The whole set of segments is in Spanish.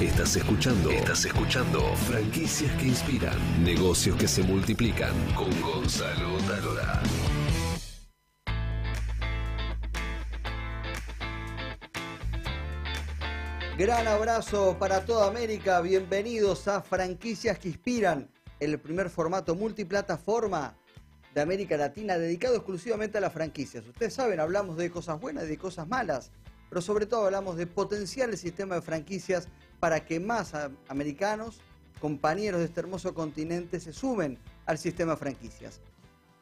Estás escuchando. Estás escuchando. Franquicias que inspiran. Negocios que se multiplican. Con Gonzalo Talora. Gran abrazo para toda América. Bienvenidos a Franquicias que Inspiran, el primer formato multiplataforma de América Latina dedicado exclusivamente a las franquicias. Ustedes saben, hablamos de cosas buenas y de cosas malas, pero sobre todo hablamos de potenciar el sistema de franquicias para que más americanos, compañeros de este hermoso continente, se sumen al sistema franquicias.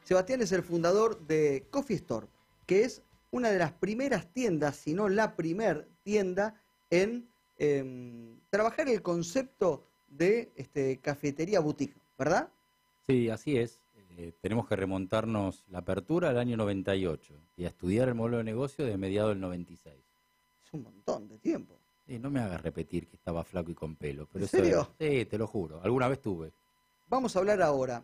Sebastián es el fundador de Coffee Store, que es una de las primeras tiendas, si no la primer tienda en em, trabajar el concepto de este, cafetería boutique, ¿verdad? Sí, así es. Eh, tenemos que remontarnos la apertura al año 98 y a estudiar el modelo de negocio de mediados del 96. Es un montón de tiempo. No me hagas repetir que estaba flaco y con pelo. Pero ¿En serio? sí, te lo juro. Alguna vez tuve. Vamos a hablar ahora.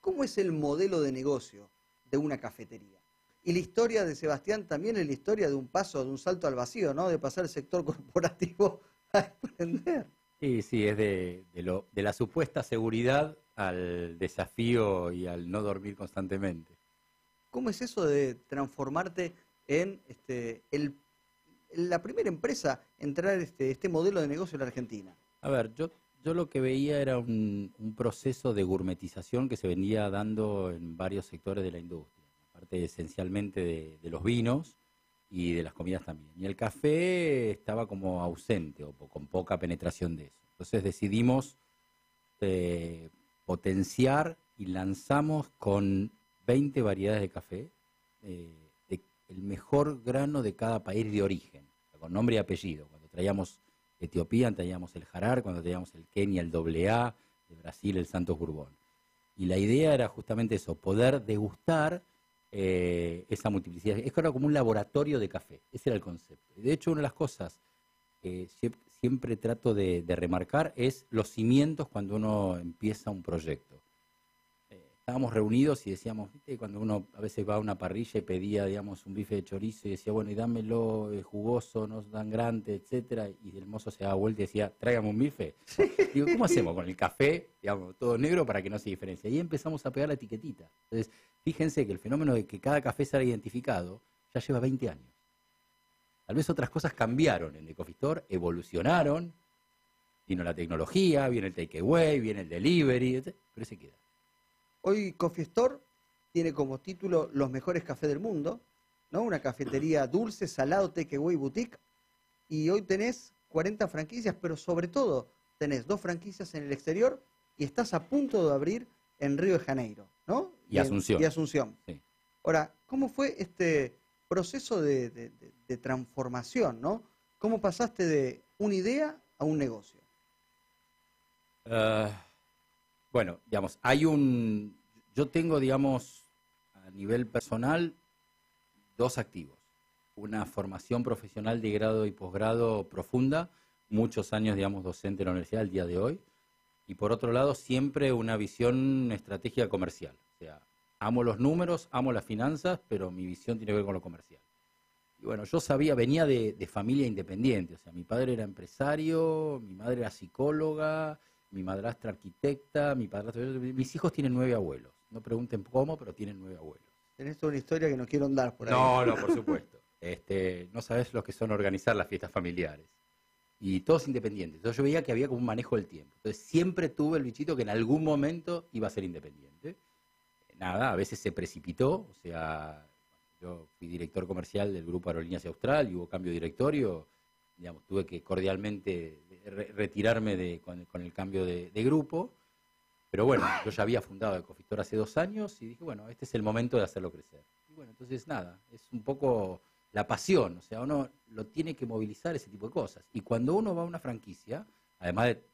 ¿Cómo es el modelo de negocio de una cafetería? Y la historia de Sebastián también es la historia de un paso, de un salto al vacío, ¿no? De pasar el sector corporativo a emprender. Sí, sí, es de, lo, de la supuesta seguridad al desafío y al no dormir constantemente. ¿Cómo es eso de transformarte en este, el, la primera empresa en entrar este, este modelo de negocio en la Argentina? A ver, yo, yo lo que veía era un, un proceso de gourmetización que se venía dando en varios sectores de la industria esencialmente de, los vinos y de las comidas también. Y el café estaba como ausente o con poca penetración de eso. Entonces decidimos eh, potenciar y lanzamos con 20 variedades de café, eh, el mejor grano de cada país de origen, nombre y apellido. Cuando traíamos Etiopía, traíamos el Jarar, cuando traíamos el Kenia, el AA, de Brasil, el Santos Bourbon. Y la idea era justamente eso, poder degustar eh, esa multiplicidad. Es como un laboratorio de café, ese era el concepto. De hecho, una de las cosas que siempre trato de, remarcar es los cimientos cuando uno empieza un proyecto. Estábamos reunidos y decíamos, ¿viste? cuando uno a veces va a una parrilla y pedía, digamos, un bife de chorizo y decía, bueno, y dámelo eh, jugoso, no tan grande, etcétera, y el mozo se daba vuelta y decía, tráigame un bife. Digo, ¿cómo hacemos con el café, digamos, todo negro para que no se diferencie? Y empezamos a pegar la etiquetita. Entonces, Fíjense que el fenómeno de que cada café sea identificado ya lleva 20 años. Tal vez otras cosas cambiaron en Ecofistor, evolucionaron, vino la tecnología, viene el takeaway, viene el delivery, pero se queda. Hoy Coffee Store tiene como título Los mejores cafés del mundo, ¿no? Una cafetería dulce, salado, takeaway, boutique. Y hoy tenés 40 franquicias, pero sobre todo tenés dos franquicias en el exterior y estás a punto de abrir en Río de Janeiro, ¿no? Y, Asunción. Y Asunción. Ahora, ¿cómo fue este proceso de, transformación, no? ¿Cómo pasaste de una idea a un negocio? Ah, bueno, digamos, hay un... Yo tengo, digamos, a nivel personal, dos activos. Una formación profesional de grado y posgrado profunda, muchos años, digamos, docente en la universidad al día de hoy. Y por otro lado, siempre una visión estratégica comercial. O sea, amo los números, amo las finanzas, pero mi visión tiene que ver con lo comercial. Y bueno, yo sabía, venía de, familia independiente, o sea, mi padre era empresario, mi madre era psicóloga, mi madrastra arquitecta, mi padrastro... Mis hijos tienen nueve abuelos. No pregunten cómo, pero tienen nueve abuelos. Tenés toda una historia que no quiero andar por ahí. No, no, por supuesto. Este, no sabes lo que son organizar las fiestas familiares. Y todos independientes. Entonces yo veía que había como un manejo del tiempo. Entonces siempre tuve el bichito que en algún momento iba a ser independiente nada, a veces se precipitó, o sea, yo fui director comercial del grupo Aerolíneas Austral y hubo cambio de directorio, digamos, tuve que cordialmente retirarme de, con, el cambio de, grupo, pero bueno, yo ya había fundado Ecofistor hace dos años y dije, bueno, este es el momento de hacerlo crecer. Y bueno, entonces nada, es un poco la pasión, o sea, uno lo tiene que movilizar ese tipo de cosas. Y cuando uno va a una franquicia, además de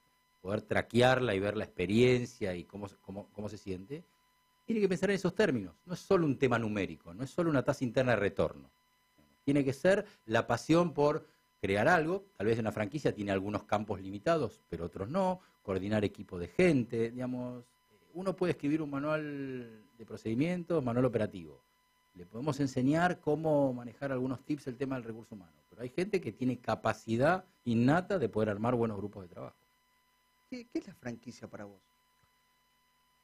poder traquearla y ver la experiencia y cómo, cómo, cómo se siente, tiene que pensar en esos términos. No es solo un tema numérico, no es solo una tasa interna de retorno. Tiene que ser la pasión por crear algo. Tal vez una franquicia tiene algunos campos limitados, pero otros no. Coordinar equipo de gente, digamos. Uno puede escribir un manual de procedimientos, manual operativo. Le podemos enseñar cómo manejar algunos tips el tema del recurso humano, pero hay gente que tiene capacidad innata de poder armar buenos grupos de trabajo. ¿Qué, qué es la franquicia para vos?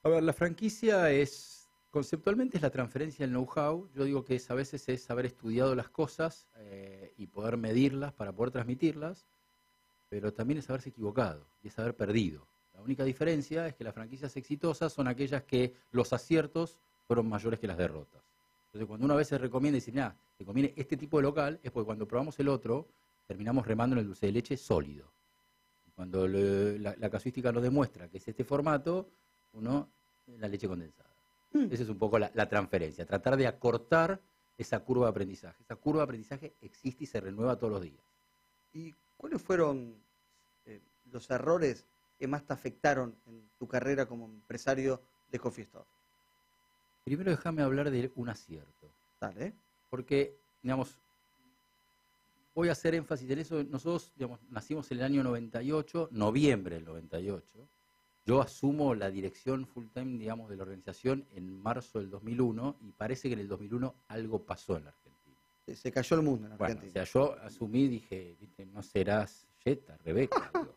A ver, la franquicia es, conceptualmente es la transferencia del know-how. Yo digo que a veces es haber estudiado las cosas eh, y poder medirlas para poder transmitirlas, pero también es haberse equivocado y es haber perdido. La única diferencia es que las franquicias exitosas son aquellas que los aciertos fueron mayores que las derrotas. Entonces, cuando una vez se recomienda decir, mira, te conviene este tipo de local, es porque cuando probamos el otro, terminamos remando en el dulce de leche sólido. Cuando la, la casuística nos demuestra que es este formato, uno, la leche condensada. Mm. Esa es un poco la, la transferencia, tratar de acortar esa curva de aprendizaje. Esa curva de aprendizaje existe y se renueva todos los días. ¿Y cuáles fueron eh, los errores que más te afectaron en tu carrera como empresario de Coffee Store? Primero déjame hablar de un acierto. Dale. porque, digamos, voy a hacer énfasis en eso. Nosotros, digamos, nacimos en el año 98, noviembre del 98. Yo asumo la dirección full time, digamos, de la organización en marzo del 2001 y parece que en el 2001 algo pasó en la Argentina. Se- Se cayó el mundo en Bueno, o sea, yo asumí, dije, viste, no serás Jetta, Rebeca.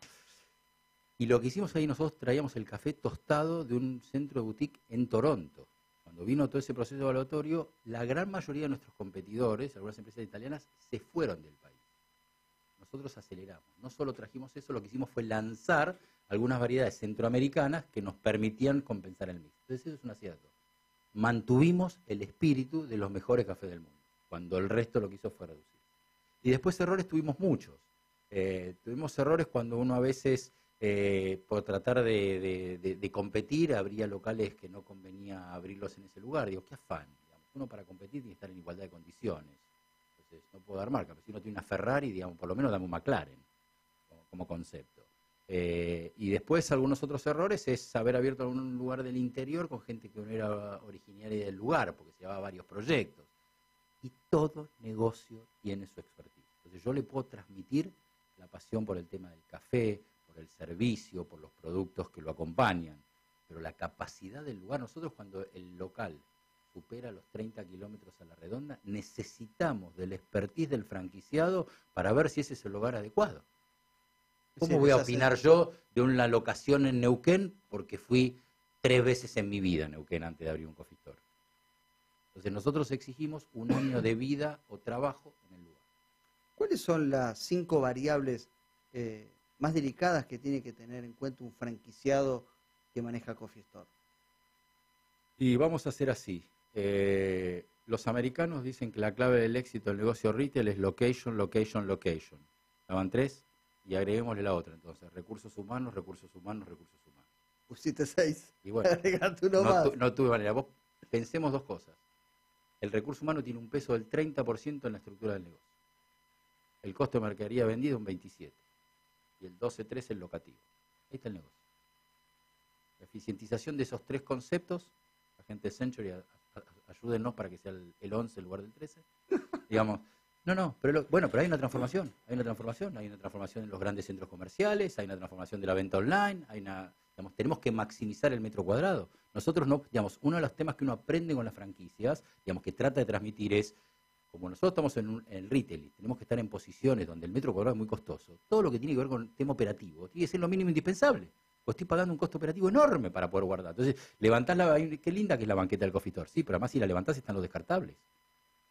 Y lo que hicimos ahí, nosotros traíamos el café tostado de un centro de boutique en Toronto. Cuando vino todo ese proceso evaluatorio, la gran mayoría de nuestros competidores, algunas empresas italianas, se fueron del país. Nosotros aceleramos. No solo trajimos eso, lo que hicimos fue lanzar algunas variedades centroamericanas que nos permitían compensar el mix. Entonces eso es un acierto. Mantuvimos el espíritu de los mejores cafés del mundo, cuando el resto lo que hizo fue reducir. Y después errores tuvimos muchos. Eh, tuvimos errores cuando uno a veces, eh, por tratar de, de- de- de competir, abría locales que no convenía abrirlos en ese lugar. Digo, qué afán. digamos. Uno para competir tiene que estar en igualdad de condiciones. Entonces, no puedo dar marca, pero si uno tiene una Ferrari, digamos, por lo menos dame un McLaren como, como concepto. Eh, y después algunos otros errores es haber abierto algún lugar del interior con gente que no era originaria del lugar, porque se llevaba varios proyectos. Y todo negocio tiene su expertise. Entonces yo le puedo transmitir la pasión por el tema del café, por el servicio, por los productos que lo acompañan, pero la capacidad del lugar, nosotros cuando el local supera los 30 kilómetros a la redonda, necesitamos del expertise del franquiciado para ver si ese es el lugar adecuado. ¿Cómo Sí, voy a hace- opinar yo de una locación en Neuquén porque fui tres veces en mi vida a Neuquén antes de abrir un coffee store? Entonces nosotros exigimos un año de vida o trabajo en el lugar. ¿Cuáles son las cinco variables eh, más delicadas que tiene que tener en cuenta un franquiciado que maneja Coffee Store? Y vamos a hacer así. Eh, los americanos dicen que la clave del éxito del negocio retail es location, location, location. Daban tres y agreguémosle la otra. Entonces, recursos humanos, recursos humanos, recursos humanos. Pusiste seis. Y bueno, no, más. tu- no tuve manera. Vos pensemos dos cosas. El recurso humano tiene un peso del 30% en la estructura del negocio. El costo de mercadería vendida un 27%. Y el 12-13% el locativo. Ahí está el negocio. La eficientización de esos tres conceptos, la gente de Century, a- a- ayúdennos para que sea el, el 11 en lugar del 13. Digamos, no, no, pero lo- bueno, pero hay una transformación, hay una transformación, hay una transformación en los grandes centros comerciales, hay una transformación de la venta online, hay una, digamos, tenemos que maximizar el metro cuadrado. Nosotros no, digamos, uno de los temas que uno aprende con las franquicias, digamos, que trata de transmitir es, como nosotros estamos en, un- en el retail tenemos que estar en posiciones donde el metro cuadrado es muy costoso, todo lo que tiene que ver con el tema operativo tiene que ser lo mínimo indispensable. Pues estoy pagando un costo operativo enorme para poder guardar. Entonces, levantás la, qué linda que es la banqueta del coffee store. Sí, pero además si la levantás están los descartables.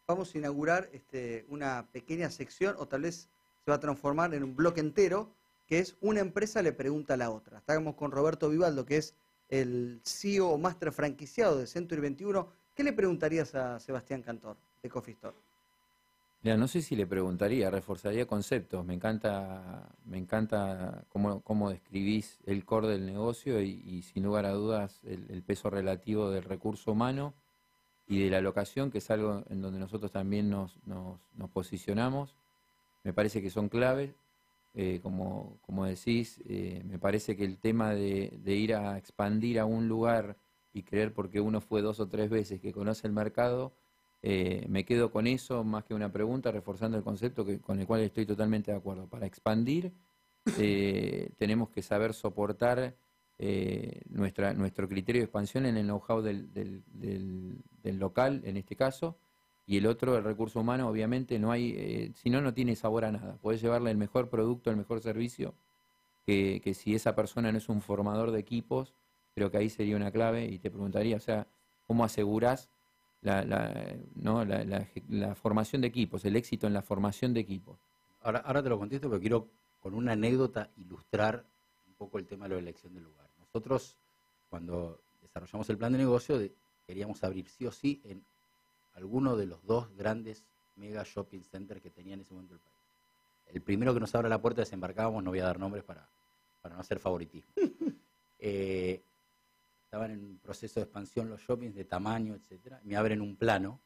Vamos a inaugurar este, una pequeña sección o tal vez se va a transformar en un bloque entero que es una empresa le pregunta a la otra. Estamos con Roberto Vivaldo, que es el CEO o máster franquiciado de Century 21. ¿Qué le preguntarías a Sebastián Cantor de Coffee Store? No sé si le preguntaría, reforzaría conceptos. Me encanta, me encanta cómo, cómo describís el core del negocio y, sin lugar a dudas el peso relativo del recurso humano y de la locación, que es algo en donde nosotros también nos, nos, posicionamos. Me parece que son claves. Eh, como, como decís, eh, me parece que el tema de, ir a expandir a un lugar y creer porque uno fue dos o tres veces que conoce el mercado, eh, me quedo con eso más que una pregunta, reforzando el concepto que, con el cual estoy totalmente de acuerdo. Para expandir tenemos que saber soportar eh, nuestra, nuestro criterio de expansión en el know-how del, del- local, en este caso, y el otro, el recurso humano, obviamente no hay, eh, si no, no tiene sabor a nada. Puedes llevarle el mejor producto, el mejor servicio, que, que si esa persona no es un formador de equipos, creo que ahí sería una clave y te preguntaría, o sea, ¿cómo asegurás la, la, ¿no? la, la formación de equipos, el éxito en la formación de equipos? Ahora, ahora te lo contesto, pero quiero con una anécdota ilustrar un poco el tema de la elección del lugar. Nosotros, cuando desarrollamos el plan de negocio, queríamos abrir sí o sí en alguno de los dos grandes mega shopping centers que tenía en ese momento el país. El primero que nos abra la puerta desembarcábamos, no voy a dar nombres para, para no hacer favoritismo. Eh, estaban en un proceso de expansión los shoppings de tamaño, etcétera. Me abren un plano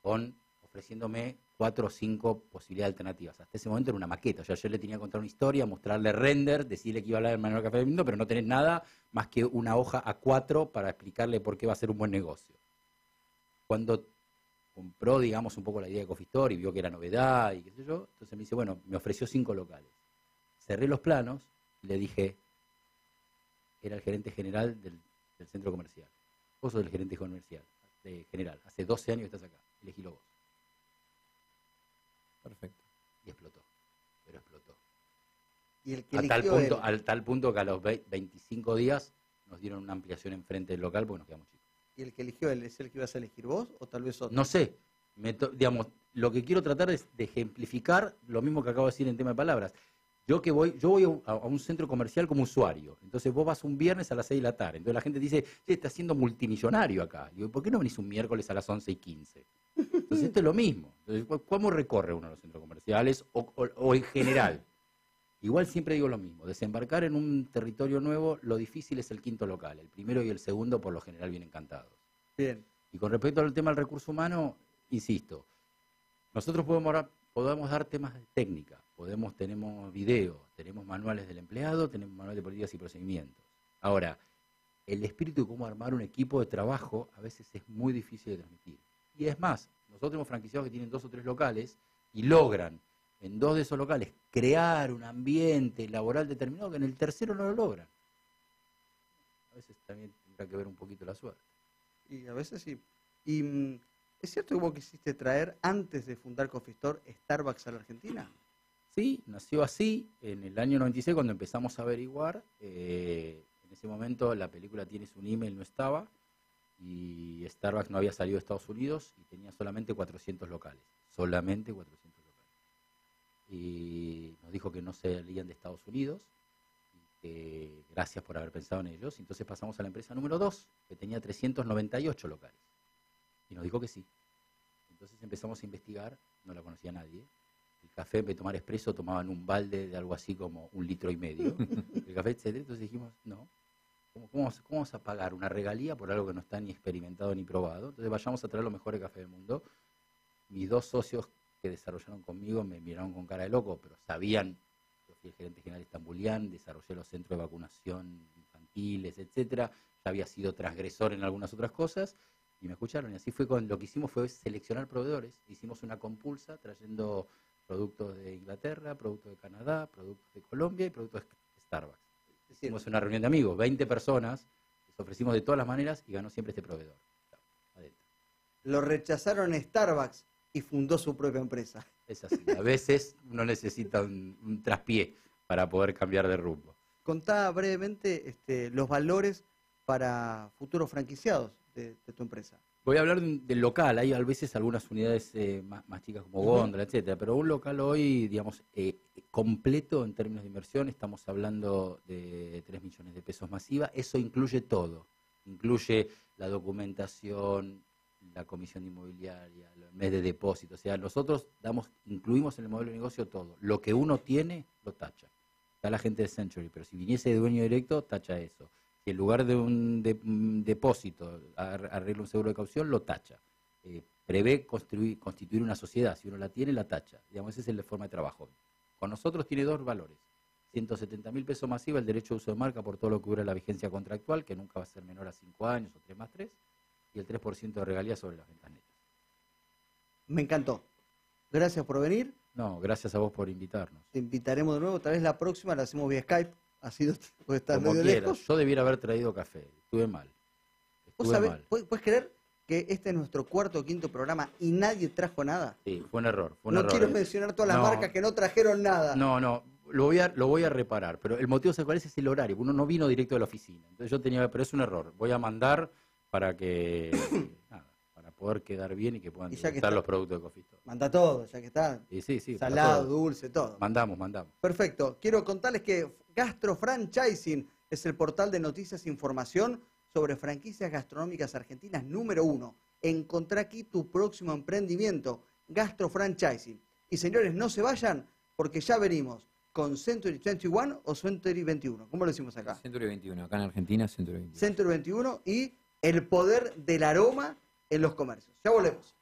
con ofreciéndome cuatro o cinco posibilidades alternativas. Hasta ese momento era una maqueta, o sea, yo le tenía que contar una historia, mostrarle render, decirle que iba a hablar del manual café del mundo, pero no tener nada más que una hoja a cuatro para explicarle por qué va a ser un buen negocio. Cuando compró, digamos, un poco la idea de Coffee Store y vio que era novedad y qué sé yo, entonces me dice, bueno, me ofreció cinco locales. Cerré los planos y le dije, era el gerente general del, centro comercial. Vos sos el gerente comercial, de general. Hace 12 años estás acá. Elegilo vos. Perfecto. Y explotó. Pero explotó. Y el que A tal, punto, al tal punto que a los vei- 25 días nos dieron una ampliación enfrente del local porque nos quedamos chicos. y el que eligió él, ¿es el que ibas a elegir vos o tal vez otro? No sé, me to- digamos, lo que quiero tratar es de ejemplificar lo mismo que acabo de decir en tema de palabras. Yo que voy, yo voy a un, a un centro comercial como usuario. Entonces vos vas un viernes a las 6 de la tarde. Entonces la gente dice, che, está siendo multimillonario acá. Digo, ¿por qué no venís un miércoles a las 11 y 15? Entonces esto es lo mismo. Entonces, ¿cu- ¿cómo recorre uno los centros comerciales o, o- o en general? Igual siempre digo lo mismo. Desembarcar en un territorio nuevo, lo difícil es el quinto local. El primero y el segundo por lo general vienen encantados. Bien. Y con respecto al tema del recurso humano, insisto, nosotros podemos, podemos dar temas de técnica, podemos, tenemos videos, tenemos manuales del empleado, tenemos manuales de políticas y procedimientos. Ahora, el espíritu de cómo armar un equipo de trabajo a veces es muy difícil de transmitir. Y es más, nosotros tenemos franquiciados que tienen dos o tres locales y logran en dos de esos locales crear un ambiente laboral determinado que en el tercero no lo logran. A veces también tendrá que ver un poquito la suerte. Y a veces sí. Y mm, es cierto que vos quisiste traer, antes de fundar Coffee Store, Starbucks a la Argentina. Sí, nació así en el año 96 cuando empezamos a averiguar. eh, en ese momento la película Tienes un email no estaba y Starbucks no había salido de Estados Unidos y tenía solamente 400 locales. Solamente 400 locales. Y nos dijo que no salían de Estados Unidos y que gracias por haber pensado en ellos. Entonces pasamos a la empresa número 2 que tenía 398 locales y nos dijo que sí. Entonces empezamos a investigar, no la conocía nadie. El café, en vez de tomar expreso, tomaban un balde de algo así como un litro y medio. el café, etcétera. Entonces dijimos, no. ¿Cómo, cómo vamos a pagar una regalía por algo que no está ni experimentado ni probado? Entonces vayamos a traer los mejores café del mundo. Mis dos socios que desarrollaron conmigo me miraron con cara de loco, pero sabían, yo fui el gerente general de Estambulián, desarrollé los centros de vacunación infantiles, etcétera. Ya había sido transgresor en algunas otras cosas y me escucharon. Y así fue con lo que hicimos fue seleccionar proveedores. Hicimos una compulsa trayendo productos de Inglaterra, productos de Canadá, productos de Colombia y productos de Starbucks. Hicimos una reunión de amigos, 20 personas, les ofrecimos de todas las maneras y ganó siempre este proveedor. Adentro. lo rechazaron Starbucks y fundó su propia empresa. Es así. A veces uno necesita un, un traspié para poder cambiar de rumbo. Contá brevemente este, los valores para futuros franquiciados de, de tu empresa. Voy a hablar del local, hay a veces algunas unidades eh, más, más chicas como Ujú. Góndola, etcétera, pero un local hoy, digamos, eh, completo en términos de inversión, estamos hablando de 3 millones de pesos masiva, eso incluye todo, incluye la documentación, la comisión inmobiliaria, el mes de depósito, o sea, nosotros damos, incluimos en el modelo de negocio todo, lo que uno tiene, lo tacha. Está la gente de Century, pero si viniese de dueño directo, tacha eso. Si en lugar de un de- un depósito ar- arregla un seguro de caución, lo tacha. Eh, prevé construir, constituir una sociedad. Si uno la tiene, la tacha. Digamos, esa es la forma de trabajo. Con nosotros tiene dos valores. 170 mil pesos masiva el derecho de uso de marca por todo lo que cubre la vigencia contractual, que nunca va a ser menor a 5 años o 3 más 3, y el 3% de regalía sobre las ventas netas. Me encantó. Gracias por venir. No, gracias a vos por invitarnos. Te invitaremos de nuevo. Tal vez la próxima la hacemos vía Skype. Ha sido, porque estás Como medio quieras. lejos. Yo debiera haber traído café. Estuve mal. ¿Vos Estuve sabés- mal. ¿Puedes puedes creer que este es nuestro cuarto o quinto programa y nadie trajo nada? Sí, fue un error. Fue un no error. quiero mencionar todas las No. marcas que no trajeron nada. No, no, lo voy a, lo voy a reparar, pero el motivo ¿sabes cuál es? El horario. Uno no vino directo de la oficina. Entonces yo tenía, pero es un error. Voy a mandar para que, nada, poder quedar bien y que puedan Y disfrutar los productos de Coffee Store. Manda todo, ya que está. Sí, sí, sí. Salado, todo. dulce, todo. Mandamos, mandamos. Perfecto. Quiero contarles que Gastro Franchising es el portal de noticias e información sobre franquicias gastronómicas argentinas número uno. Encontrá aquí tu próximo emprendimiento, Gastro Franchising. Y señores, no se vayan porque ya venimos con Century 21 o Century 21. ¿Cómo lo decimos acá? Century 21, acá en Argentina, Century 21. Century 21 y el poder del aroma en los comercios. Ya volvemos.